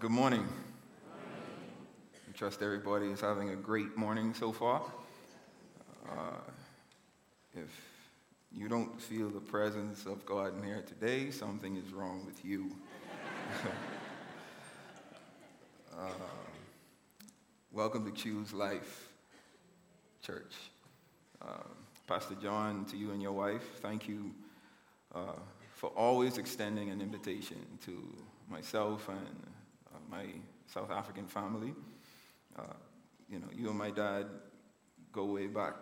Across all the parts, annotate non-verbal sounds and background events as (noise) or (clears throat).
good morning. I trust everybody is having a great morning so far. Uh, if you don't feel the presence of God in here today, something is wrong with you. (laughs) uh, welcome to Choose Life Church. Uh, Pastor John, to you and your wife, thank you uh, for always extending an invitation to myself and my South African family. Uh, you know, you and my dad go way back.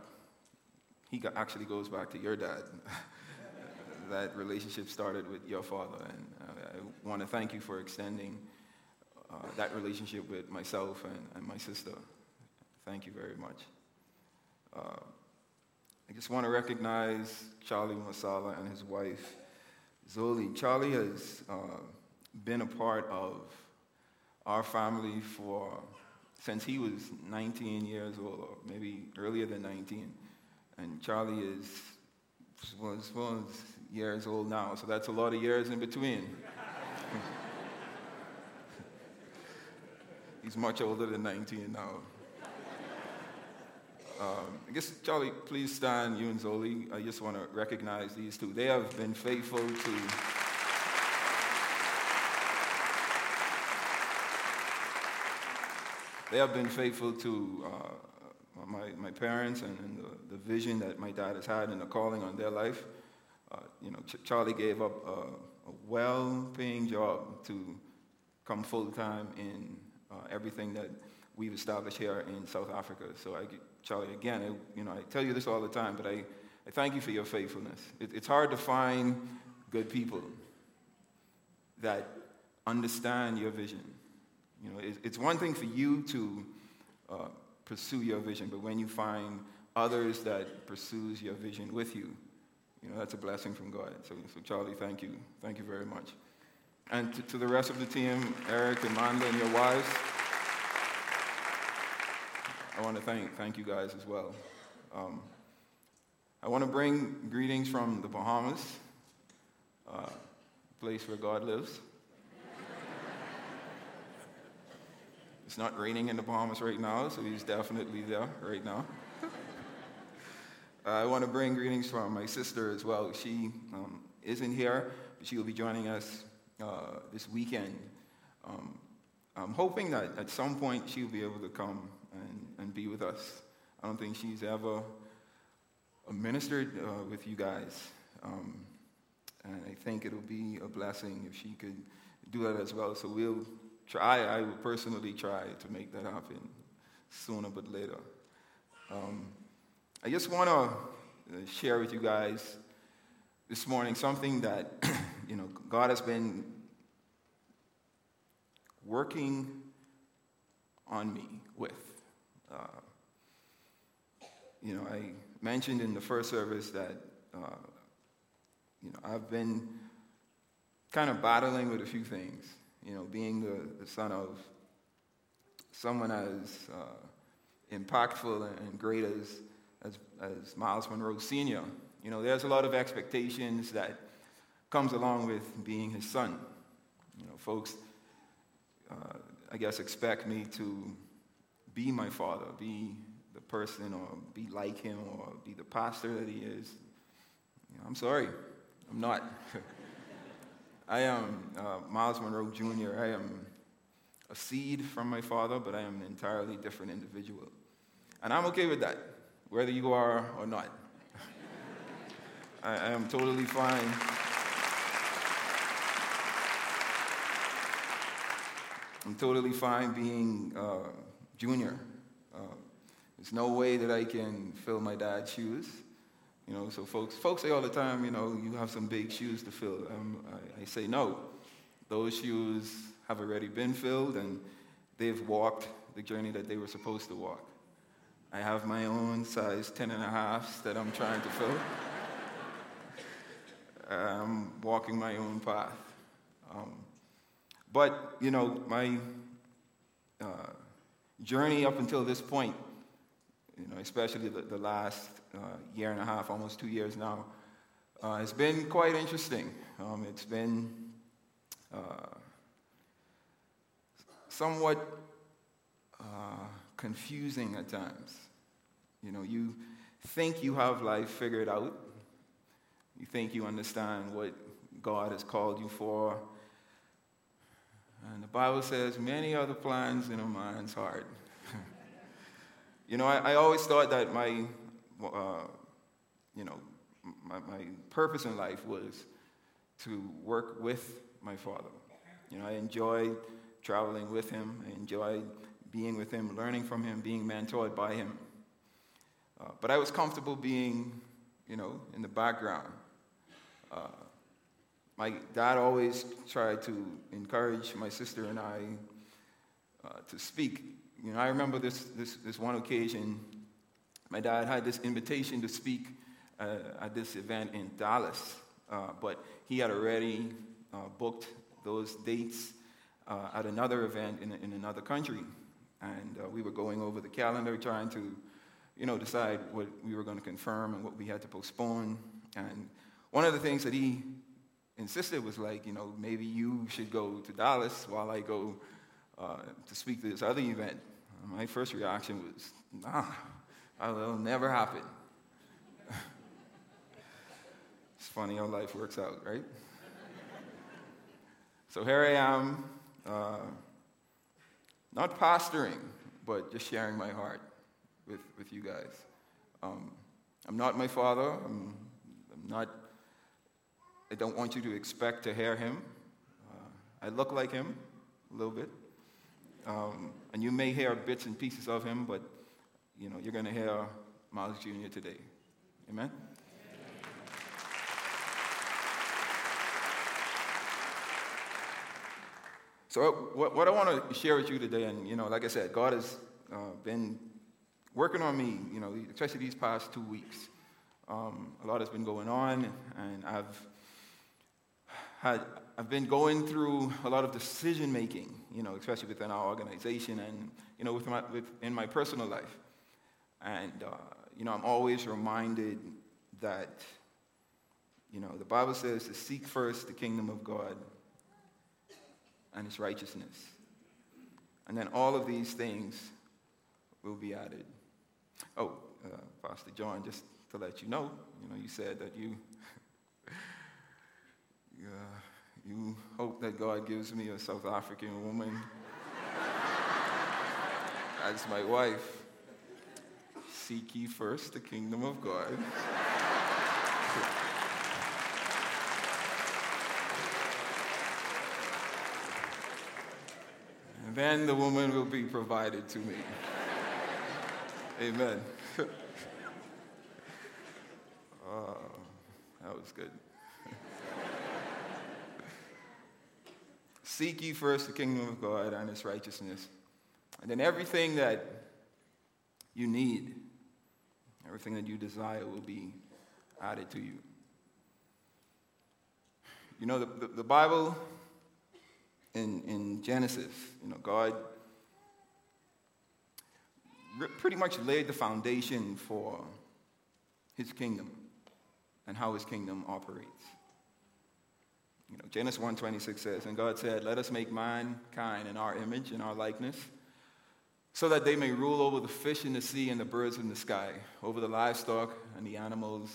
He got, actually goes back to your dad. (laughs) that relationship started with your father, and uh, I want to thank you for extending uh, that relationship with myself and, and, my sister. Thank you very much. Uh, I just want to recognize Charlie Masala and his wife, Zoli. Charlie has uh, been a part of our family for since he was 19 years old, or maybe earlier than 19. And Charlie is was, was years old now, so that's a lot of years in between. (laughs) He's much older than 19 now. Um, I guess, Charlie, please stand, you and Zoli. I just want to recognize these two. They have been faithful to. They have been faithful to uh, my, my parents and, and the, the, vision that my dad has had and the calling on their life. Uh, you know, Ch- Charlie gave up a, a well-paying job to come full-time in uh, everything that we've established here in South Africa. So, I, Charlie, again, I, you know, I tell you this all the time, but I, I thank you for your faithfulness. It, it's hard to find good people that understand your vision you know, it's one thing for you to uh, pursue your vision, but when you find others that pursues your vision with you, you know, that's a blessing from God. So, so Charlie, thank you. Thank you very much. And to, to the rest of the team, Eric and Manda and your wives, I want to thank, thank you guys as well. Um, I want to bring greetings from the Bahamas, uh, place where God lives. It's not raining in the Bahamas right now, so he's definitely there right now. I want to bring greetings from my sister as well. She um, isn't here, but she will be joining us uh, this weekend. Um, I'm hoping that at some point she'll be able to come and, and be with us. I don't think she's ever ministered uh, with you guys. Um, and I think it'll be a blessing if she could do that as well. So we'll try, I will personally try to make that happen sooner but later. Um, I just want to uh, share with you guys this morning something that, (clears throat) you know, God has been working on me with. Uh, you know, I mentioned in the first service that, uh, you know, I've been kind of battling with a few things you know, being the, the son of someone as uh, impactful and great as, as, as Myles Munroe Sr., you know, there's a lot of expectations that comes along with being his son. You know, folks, uh, I guess, expect me to be my father, be the person, or be like him, or be the pastor that he is. You know, I'm sorry, I'm not. (laughs) I am uh, Myles Munroe Jr. I am a seed from my father, but I am an entirely different individual. And I'm okay with that, whether you are or not. (laughs) I, I am totally fine. I'm totally fine being uh, junior. Uh, there's no way that I can fill my dad's shoes. You know, so folks, folks say all the time, you know, you have some big shoes to fill. Um, I, I say no. Those shoes have already been filled and they've walked the journey that they were supposed to walk. I have my own size 10 and a half that I'm trying to fill. I'm (laughs) walking my own path. Um, but, you know, my uh, journey up until this point, you know, especially the, the last uh, year and a half, almost two years now. Uh, it's been quite interesting. Um, it's been uh, somewhat uh, confusing at times. You know, you think you have life figured out, you think you understand what God has called you for. And the Bible says, many are the plans in a man's heart. You know, I, I, always thought that my, uh, you know, my, my purpose in life was to work with my father. You know, I enjoyed traveling with him. I enjoyed being with him, learning from him, being mentored by him. Uh, but I was comfortable being, you know, in the background. Uh, my dad always tried to encourage my sister and I uh, to speak. You know, I remember this, this, this one occasion, my dad had this invitation to speak uh, at this event in Dallas, uh, but he had already uh, booked those dates uh, at another event in, in another country. And uh, we were going over the calendar trying to, you know, decide what we were going to confirm and what we had to postpone. And one of the things that he insisted was like, you know, maybe you should go to Dallas while I go uh, to speak to this other event. My first reaction was, nah, that'll never happen. (laughs) it's funny how life works out, right? so here I am uh, not pastoring, but just sharing my heart with, with you guys. Um, I'm not my father. I'm, I'm, not, I don't want you to expect to hear him. Uh, I look like him a little bit. Um, and you may hear bits and pieces of him, but you know, you're going to hear Myles Jr. today. Amen? So what, what I want to share with you today, and you know, like I said, God has uh, been working on me, you know, especially these past two weeks. Um, a lot has been going on, and I've had I've been going through a lot of decision making, you know, especially within our organization and you know, with my, within my personal life. And uh, you know, I'm always reminded that you know the Bible says to seek first the kingdom of God and his righteousness. And then all of these things will be added. Oh, uh, Pastor John, just to let you know, you know, you said that you, (laughs) uh, you hope that God gives me a South African woman as my wife. Seek ye first the kingdom of God. And then the woman will be provided to me. Amen. (laughs) oh, that was good. Seek ye first the kingdom of God and his righteousness. And then everything that you need, everything that you desire will be added to you. You know, the, the, the Bible in, in Genesis, you know, God pretty much laid the foundation for his kingdom and how his kingdom operates. You know, Genesis 1:26 says, "And God said, Let us make mankind in our image, in our likeness, so that they may rule over the fish in the sea and the birds in the sky, over the livestock and the animals,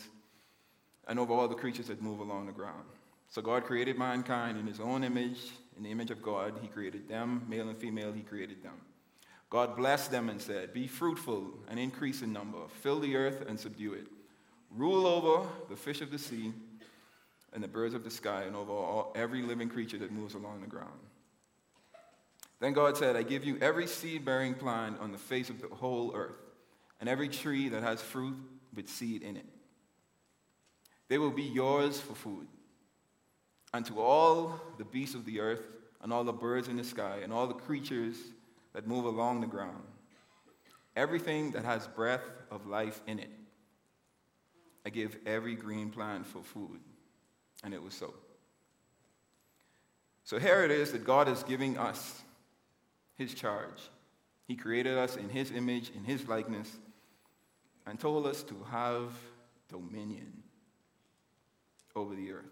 and over all the creatures that move along the ground." So God created mankind in his own image. In the image of God, he created them. Male and female, he created them. God blessed them and said, Be fruitful and increase in number. Fill the earth and subdue it. Rule over the fish of the sea and the birds of the sky and over all, every living creature that moves along the ground. Then God said, I give you every seed bearing plant on the face of the whole earth, and every tree that has fruit with seed in it. They will be yours for food and to all the beasts of the earth, and all the birds in the sky, and all the creatures that move along the ground, everything that has breath of life in it. I give every green plant for food. And it was so. So here it is that God is giving us his charge. He created us in his image, in his likeness, and told us to have dominion over the earth.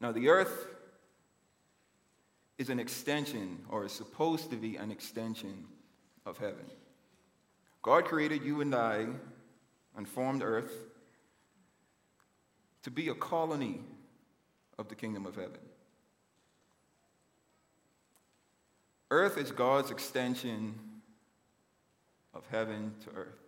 Now, the earth is an extension, or is supposed to be an extension of heaven. God created you and I and formed earth to be a colony of the kingdom of heaven. Earth is God's extension of heaven to earth.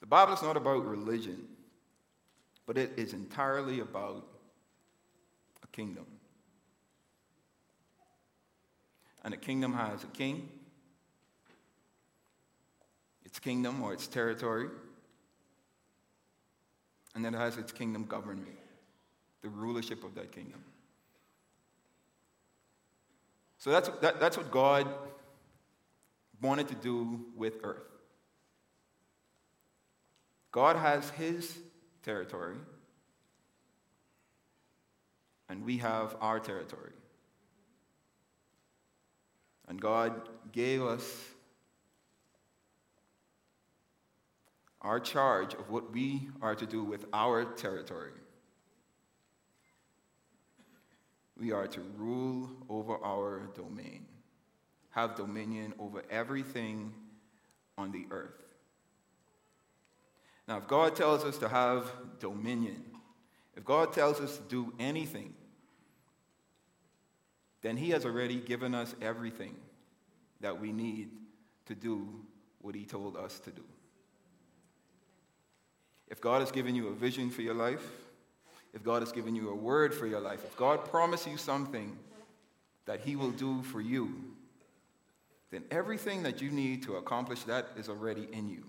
The Bible is not about religion, but it is entirely about a kingdom. And a kingdom has a king, its kingdom or its territory, and then it has its kingdom government, the rulership of that kingdom. So that's, that, that's what God wanted to do with earth. God has his territory, and we have our territory. And God gave us our charge of what we are to do with our territory. We are to rule over our domain, have dominion over everything on the earth. Now, if God tells us to have dominion, if God tells us to do anything, then He has already given us everything that we need to do what He told us to do. If God has given you a vision for your life, if God has given you a word for your life, if God promised you something that He will do for you, then everything that you need to accomplish that is already in you.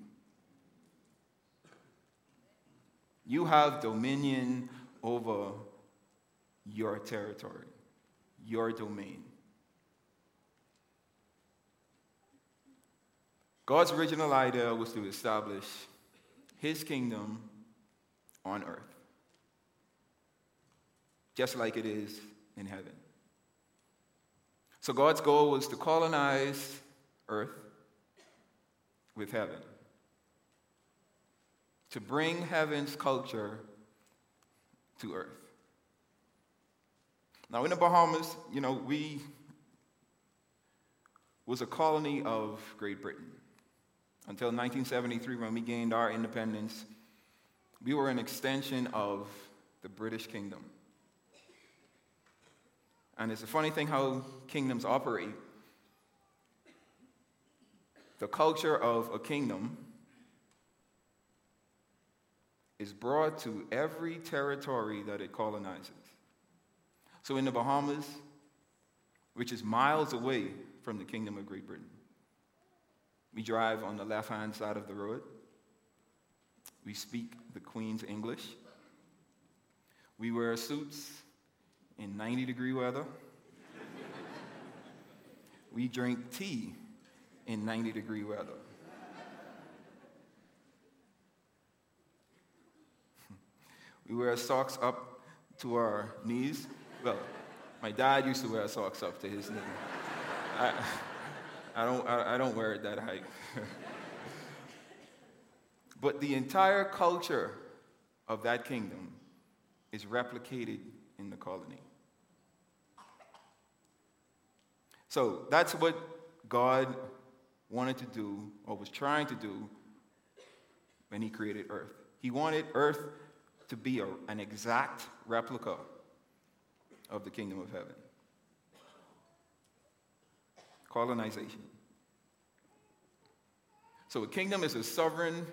You have dominion over your territory, your domain. God's original idea was to establish his kingdom on earth, just like it is in heaven. So God's goal was to colonize earth with heaven to bring heaven's culture to earth. Now, in the Bahamas, you know, we was a colony of Great Britain. Until 1973, when we gained our independence, we were an extension of the British kingdom. And it's a funny thing how kingdoms operate. The culture of a kingdom is brought to every territory that it colonizes. So in the Bahamas, which is miles away from the Kingdom of Great Britain, we drive on the left hand side of the road. We speak the Queen's English. We wear suits in 90 degree weather. we drink tea in 90 degree weather. (laughs) We wear socks up to our knees. Well, my dad used to wear socks up to his knee. I, I, don't, I, I don't wear it that high. (laughs) but the entire culture of that kingdom is replicated in the colony. So that's what God wanted to do, or was trying to do, when He created earth. He wanted earth to be a, an exact replica of the kingdom of heaven. Colonization. So, a kingdom is a sovereign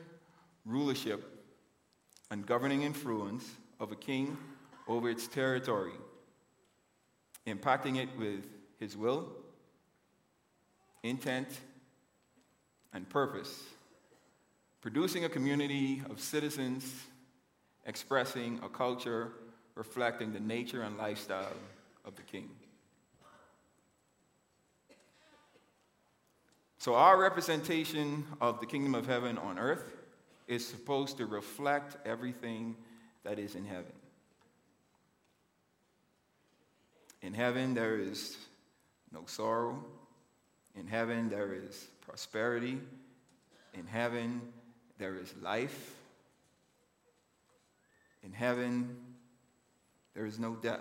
rulership and governing influence of a king over its territory, impacting it with his will, intent, and purpose, producing a community of citizens expressing a culture reflecting the nature and lifestyle of the king. So, our representation of the kingdom of heaven on earth is supposed to reflect everything that is in heaven. In heaven, there is no sorrow. In heaven, there is prosperity. In heaven, there is life In heaven, there is no death.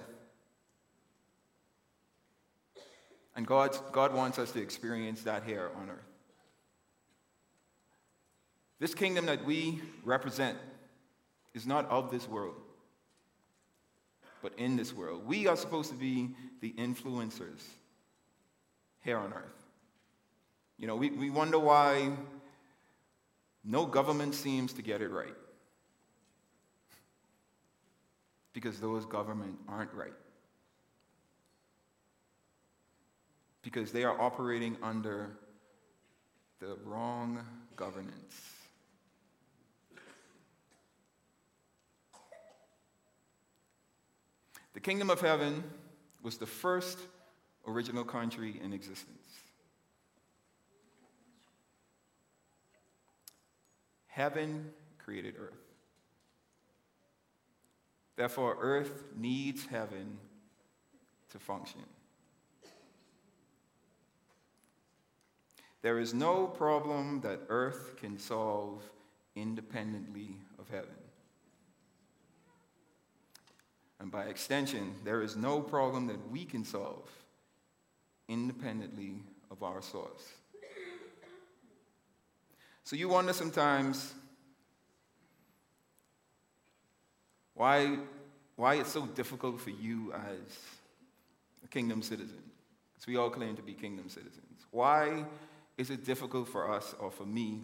And God, God wants us to experience that here on earth. This kingdom that we represent is not of this world, but in this world. We are supposed to be the influencers here on earth. You know, we, we wonder why no government seems to get it right. Because those government aren't right. Because they are operating under the wrong governance. The kingdom of heaven was the first original country in existence. Heaven created earth. Therefore, earth needs heaven to function. There is no problem that earth can solve independently of heaven. And by extension, there is no problem that we can solve independently of our source. So you wonder sometimes why, why it's so difficult for you as a kingdom citizen. Because we all claim to be kingdom citizens. Why is it difficult for us or for me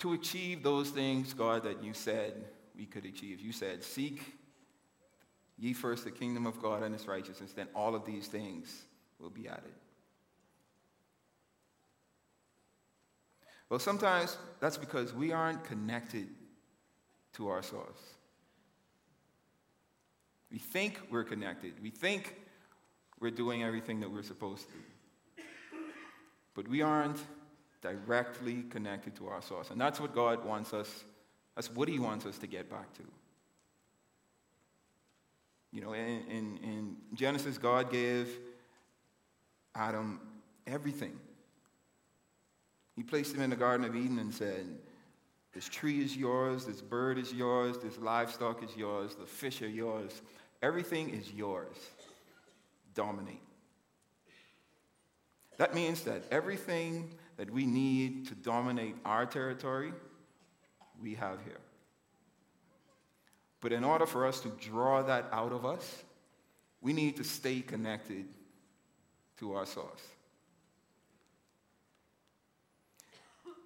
to achieve those things, God, that you said we could achieve. You said, Seek ye first the kingdom of God and his righteousness, then all of these things will be added. Well, sometimes that's because we aren't connected to our source. We think we're connected. We think we're doing everything that we're supposed to. But we aren't directly connected to our source. And that's what God wants us that's what he wants us to get back to. You know, in, in, in Genesis, God gave Adam everything. He placed him in the Garden of Eden and said, This tree is yours, this bird is yours, this livestock is yours, the fish are yours. Everything is yours. Dominate. That means that everything that we need to dominate our territory we have here. But in order for us to draw that out of us, we need to stay connected to our source.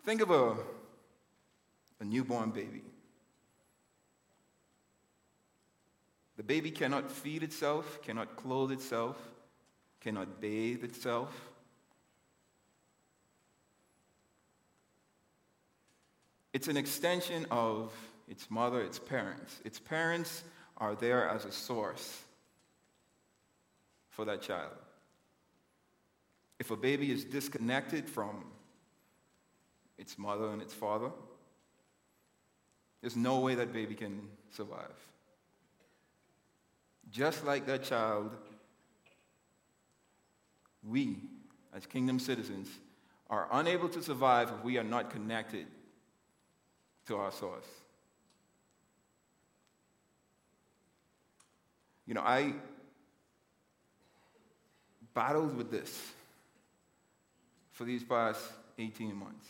Think of a, a newborn baby. The baby cannot feed itself, cannot clothe itself, cannot bathe itself. It's an extension of its mother, its parents. Its parents are there as a source for that child. If a baby is disconnected from its mother and its father, there's no way that baby can survive. Just like that child, we, as kingdom citizens, are unable to survive if we are not connected to our source. You know, I battled with this for these past 18 months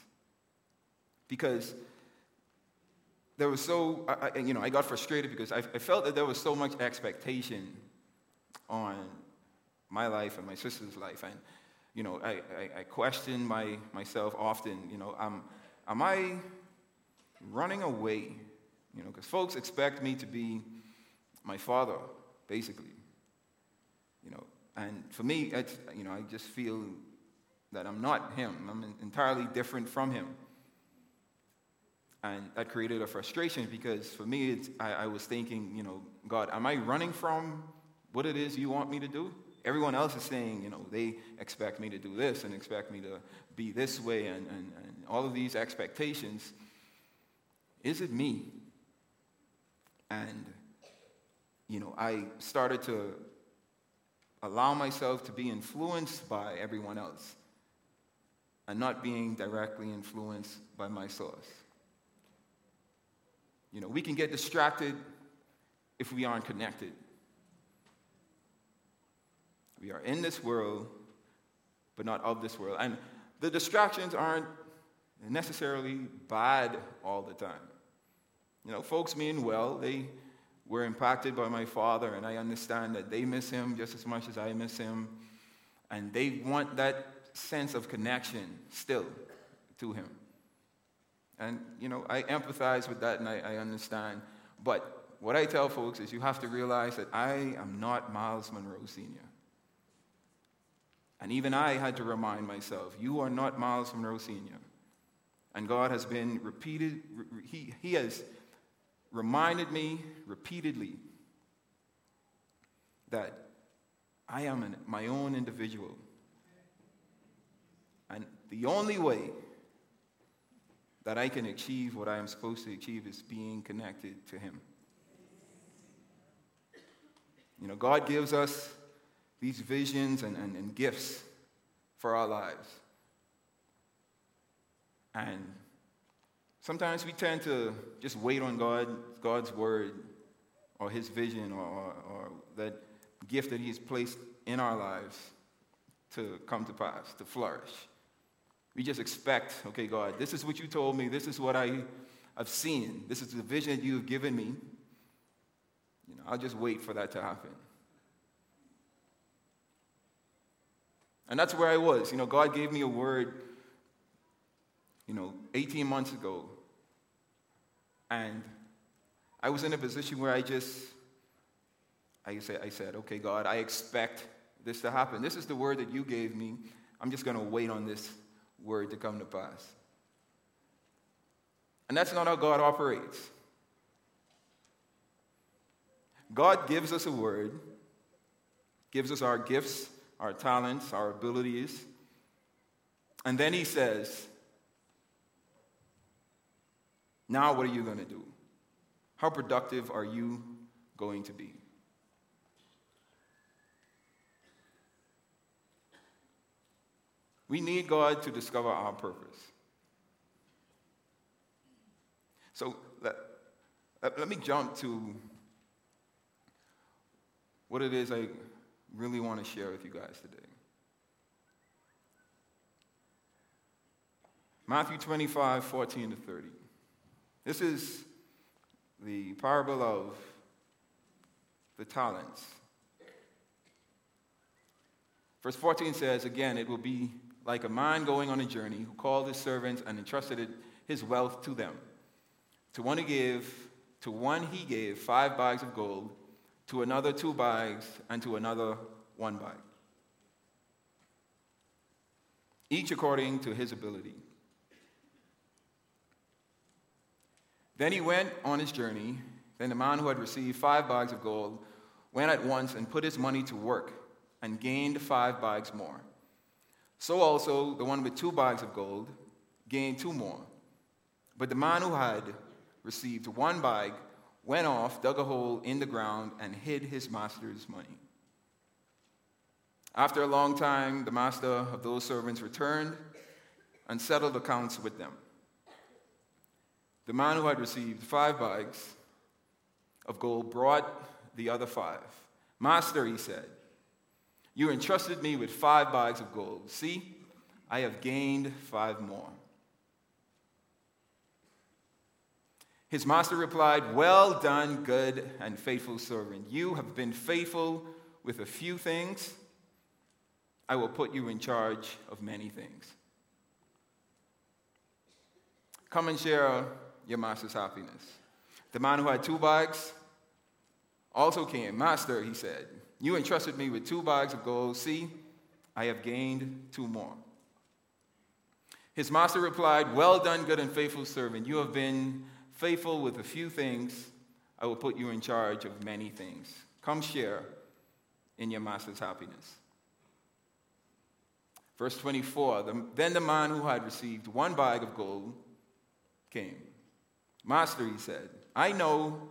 because there was so, I, you know, I got frustrated because I, I felt that there was so much expectation on my life and my sister's life. And, you know, I, I, I questioned my, myself often, you know, um, am I running away, you know, because folks expect me to be my father, basically. You know, and for me, it's, you know, I just feel that I'm not him. I'm entirely different from him. And that created a frustration because for me, I, I was thinking, you know, God, am I running from what it is you want me to do? Everyone else is saying, you know, they expect me to do this and expect me to be this way and, and, and all of these expectations. Is it me? And, you know, I started to allow myself to be influenced by everyone else and not being directly influenced by my source. You know, we can get distracted if we aren't connected. We are in this world, but not of this world. And the distractions aren't necessarily bad all the time. You know, folks mean well. They were impacted by my father, and I understand that they miss him just as much as I miss him. And they want that sense of connection still to him. And, you know, I empathize with that and I, I understand. But what I tell folks is you have to realize that I am not Myles Munroe Sr. And even I had to remind myself, you are not Myles Munroe Sr. And God has been repeated, he, he has reminded me repeatedly that I am an, my own individual. And the only way that I can achieve what I am supposed to achieve is being connected to Him. You know, God gives us these visions and, and, and gifts for our lives. And sometimes we tend to just wait on God, God's word or his vision or, or, or that gift that he's placed in our lives to come to pass, to flourish. We just expect, okay, God, this is what you told me, this is what I, have seen, this is the vision that you have given me. You know, I'll just wait for that to happen. And that's where I was. You know, God gave me a word, you know, 18 months ago. And I was in a position where I just, I said, I said, okay, God, I expect this to happen. This is the word that you gave me. I'm just going to wait on this word to come to pass. And that's not how God operates. God gives us a word, gives us our gifts, our talents, our abilities, and then He says, Now what are you going to do? How productive are you going to be? We need God to discover our purpose. So let, let, me jump to what it is I really want to share with you guys today. Matthew 25, 14 to 30. This is the parable of the talents. Verse 14 says, again, it will be like a man going on a journey who called his servants and entrusted his wealth to them. To one he gave, to one he gave five bags of gold, to another two bags, and to another one bag. Each according to his ability. Then he went on his journey. Then the man who had received five bags of gold went at once and put his money to work and gained five bags more. So also the one with two bags of gold gained two more. But the man who had received one bag went off, dug a hole in the ground, and hid his master's money. After a long time, the master of those servants returned and settled accounts with them. The man who had received five bags of gold brought the other five. Master, he said, you entrusted me with five bags of gold. See, I have gained five more. His master replied, Well done, good and faithful servant. You have been faithful with a few things. I will put you in charge of many things. Come and share your master's happiness. The man who had two bags also came. Master, he said, you entrusted me with two bags of gold. See, I have gained two more. His master replied, Well done, good and faithful servant. You have been faithful with a few things. I will put you in charge of many things. Come share in your master's happiness. Verse 24 Then the man who had received one bag of gold came. Master, he said, I know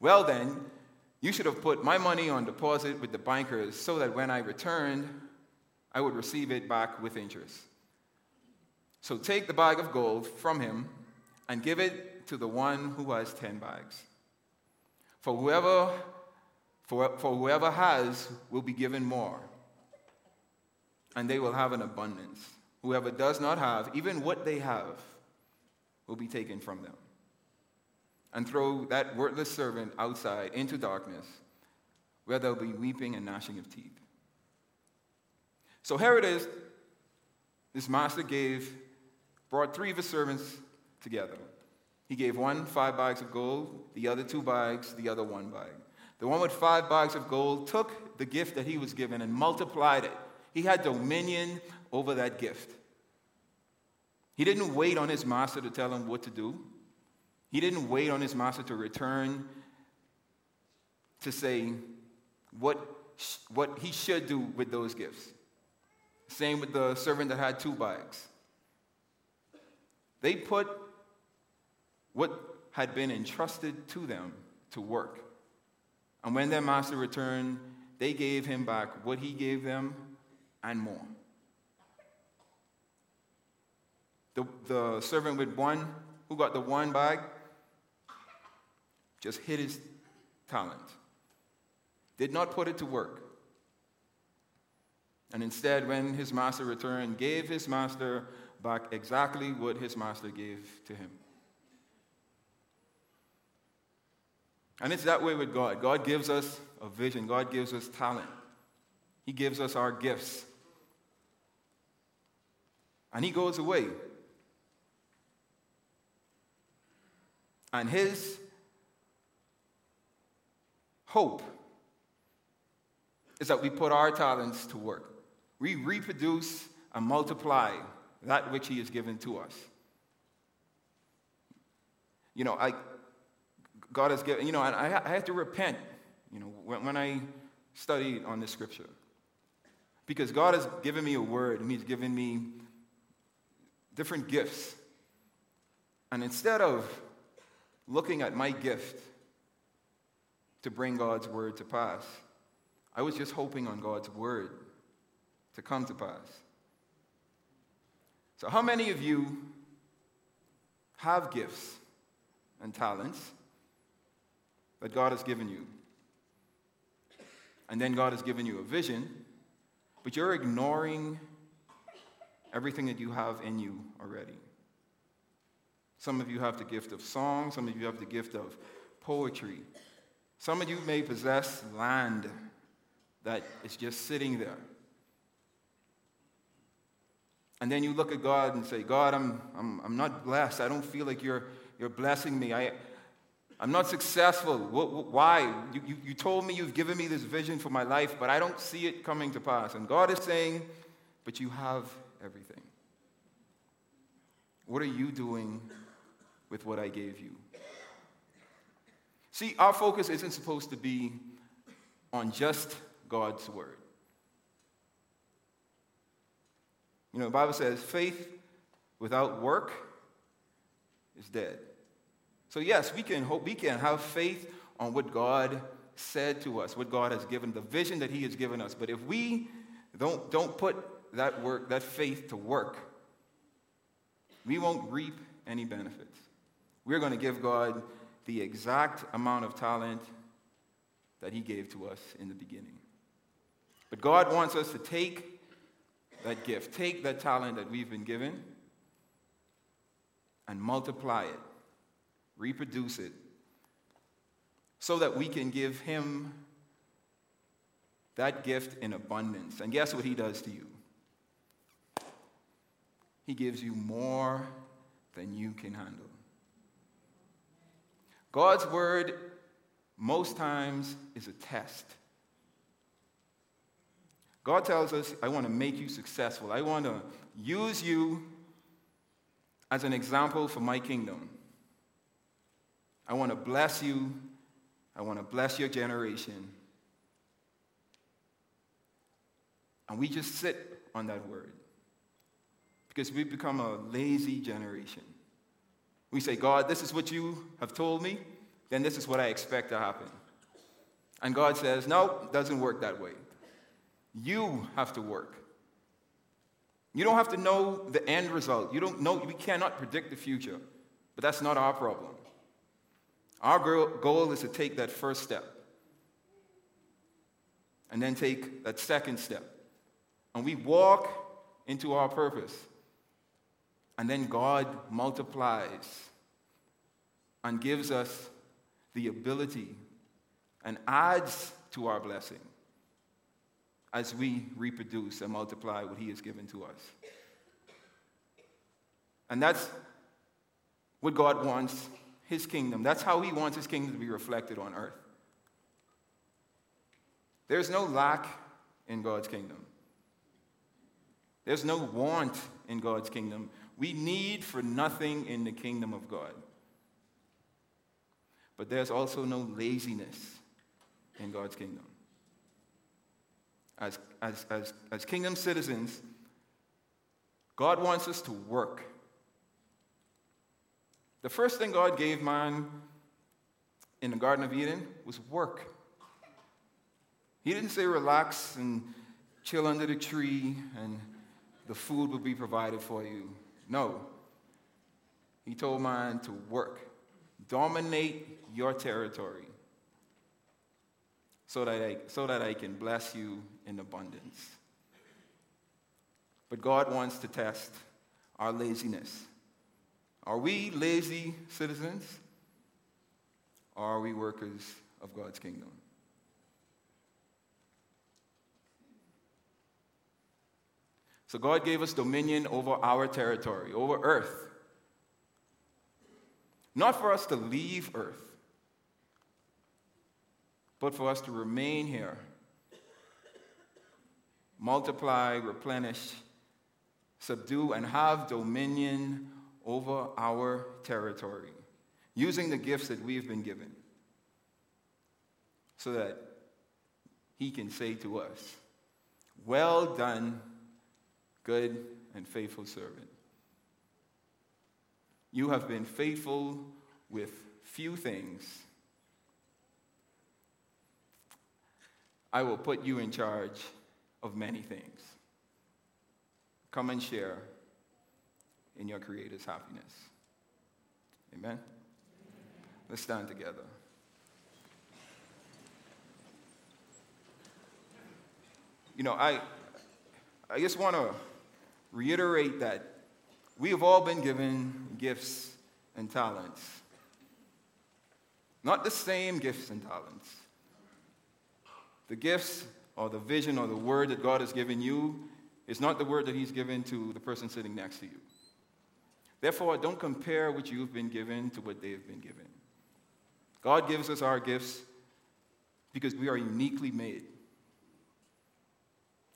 Well, then, you should have put my money on deposit with the bankers so that when I returned, I would receive it back with interest. So take the bag of gold from him and give it to the one who has ten bags. For whoever, for, for whoever has will be given more, and they will have an abundance. Whoever does not have, even what they have, will be taken from them. And throw that worthless servant outside into darkness, where there'll be weeping and gnashing of teeth. So here it is. This master gave, brought three of his servants together. He gave one five bags of gold, the other two bags, the other one bag. The one with five bags of gold took the gift that he was given and multiplied it. He had dominion over that gift. He didn't wait on his master to tell him what to do. He didn't wait on his master to return to say what, what he should do with those gifts. Same with the servant that had two bags. They put what had been entrusted to them to work. And when their master returned, they gave him back what he gave them and more. The, the servant with one, who got the one bag, just hid his talent, did not put it to work. And instead, when his master returned, gave his master back exactly what his master gave to him. And it's that way with God. God gives us a vision, God gives us talent, He gives us our gifts. And He goes away. And His hope is that we put our talents to work. We reproduce and multiply that which He has given to us. You know, I, God has given, you know, I, I have to repent, you know, when, when I studied on this scripture. Because God has given me a word and He's given me different gifts. And instead of looking at my gift to bring God's word to pass, I was just hoping on God's word to come to pass. So, how many of you have gifts and talents that God has given you? And then God has given you a vision, but you're ignoring everything that you have in you already. Some of you have the gift of song, some of you have the gift of poetry. Some of you may possess land that is just sitting there. And then you look at God and say, God, I'm, I'm, I'm not blessed. I don't feel like you're, you're blessing me. I, I'm not successful. Why? You, you, you told me you've given me this vision for my life, but I don't see it coming to pass. And God is saying, But you have everything. What are you doing with what I gave you? See, our focus isn't supposed to be on just God's word. You know, the Bible says faith without work is dead. So yes, we can hope we can have faith on what God said to us, what God has given, the vision that He has given us. But if we don't, don't put that work, that faith to work, we won't reap any benefits. We're going to give God the exact amount of talent that He gave to us in the beginning. But God wants us to take that gift, take that talent that we've been given, and multiply it, reproduce it, so that we can give Him that gift in abundance. And guess what He does to you? He gives you more than you can handle. God's word, most times, is a test. God tells us, I want to make you successful. I want to use you as an example for my kingdom. I want to bless you. I want to bless your generation. And we just sit on that word because we've become a lazy generation. We say, God, this is what you have told me, then this is what I expect to happen. And God says, no, it doesn't work that way. You have to work. You don't have to know the end result. You don't know, we cannot predict the future. But that's not our problem. Our goal is to take that first step and then take that second step. And we walk into our purpose. And then God multiplies and gives us the ability and adds to our blessing as we reproduce and multiply what He has given to us. And that's what God wants His kingdom. That's how He wants His kingdom to be reflected on earth. There's no lack in God's kingdom, there's no want in God's kingdom. We need for nothing in the kingdom of God. But there's also no laziness in God's kingdom. As, as, as, as kingdom citizens, God wants us to work. The first thing God gave man in the Garden of Eden was work. He didn't say relax and chill under the tree and the food will be provided for you. No. He told mine to work, dominate your territory so that I, so that I can bless you in abundance. But God wants to test our laziness. Are we lazy citizens? Or are we workers of God's kingdom? So God gave us dominion over our territory, over earth. Not for us to leave earth, but for us to remain here, multiply, replenish, subdue, and have dominion over our territory, using the gifts that we've been given, so that He can say to us, Well done, good and faithful servant. You have been faithful with few things I will put you in charge of many things. Come and share in your Creator's happiness. Amen? Let's stand together. You know, I, I just want to reiterate that we have all been given gifts and talents. Not the same gifts and talents the gifts or the vision or the word that God has given you is not the word that He's given to the person sitting next to you. Therefore, don't compare what you've been given to what they've been given. God gives us our gifts because we are uniquely made.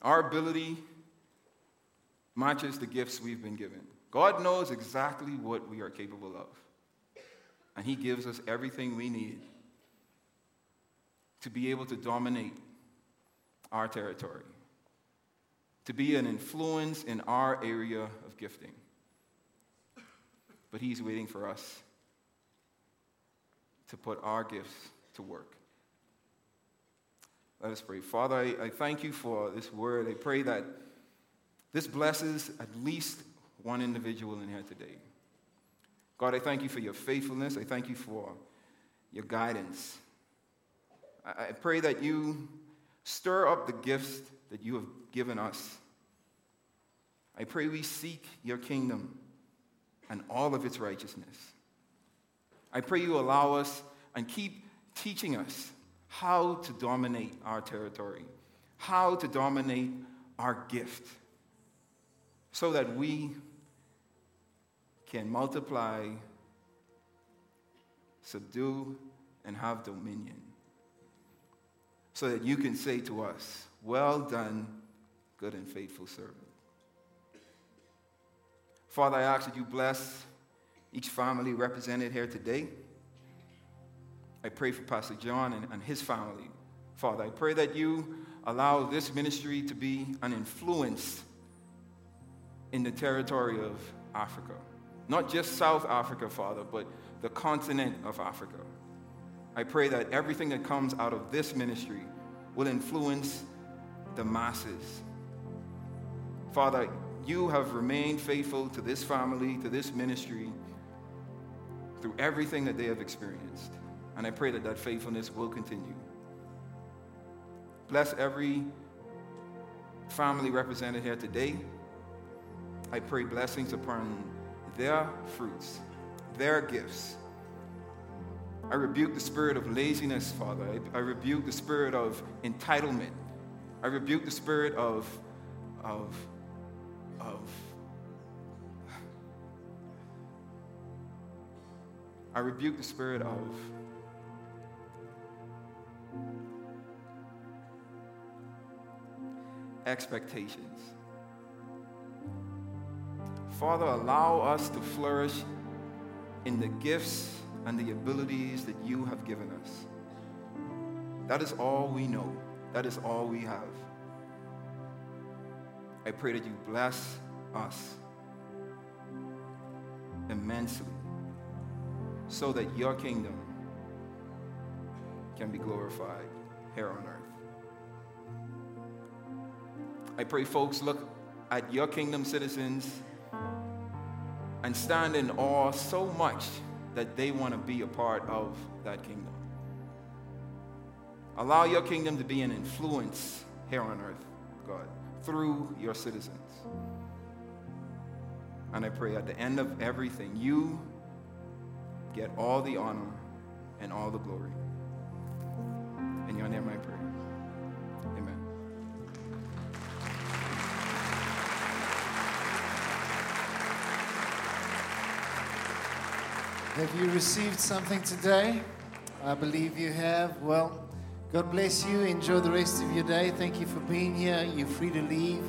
Our ability matches the gifts we've been given. God knows exactly what we are capable of. And He gives us everything we need to be able to dominate our territory, to be an influence in our area of gifting. But He's waiting for us to put our gifts to work. Let us pray. Father, I, I thank you for this word. I pray that this blesses at least one individual in here today. God, I thank you for your faithfulness. I thank you for your guidance. I pray that you Stir up the gifts that you have given us. I pray we seek your kingdom and all of its righteousness. I pray you allow us and keep teaching us how to dominate our territory, how to dominate our gift, so that we can multiply, subdue, and have dominion so that you can say to us, Well done, good and faithful servant. Father, I ask that you bless each family represented here today. I pray for Pastor John and, and his family. Father, I pray that you allow this ministry to be an influence in the territory of Africa. Not just South Africa, Father, but the continent of Africa. I pray that everything that comes out of this ministry will influence the masses. Father, you have remained faithful to this family, to this ministry, through everything that they have experienced. And I pray that that faithfulness will continue. Bless every family represented here today. I pray blessings upon their fruits, their gifts. I rebuke the spirit of laziness, Father. I, I rebuke the spirit of entitlement. I rebuke the spirit of, of, of, I rebuke the spirit of expectations. Father, allow us to flourish in the gifts and the abilities that you have given us. That is all we know. That is all we have. I pray that you bless us immensely so that your kingdom can be glorified here on earth. I pray folks look at your kingdom citizens and stand in awe so much that they want to be a part of that kingdom. Allow your kingdom to be an influence here on earth, God, through your citizens. And I pray at the end of everything, you get all the honor and all the glory. In your name I pray. Have you received something today? I believe you have. Well, God bless you. Enjoy the rest of your day. Thank you for being here. You're free to leave.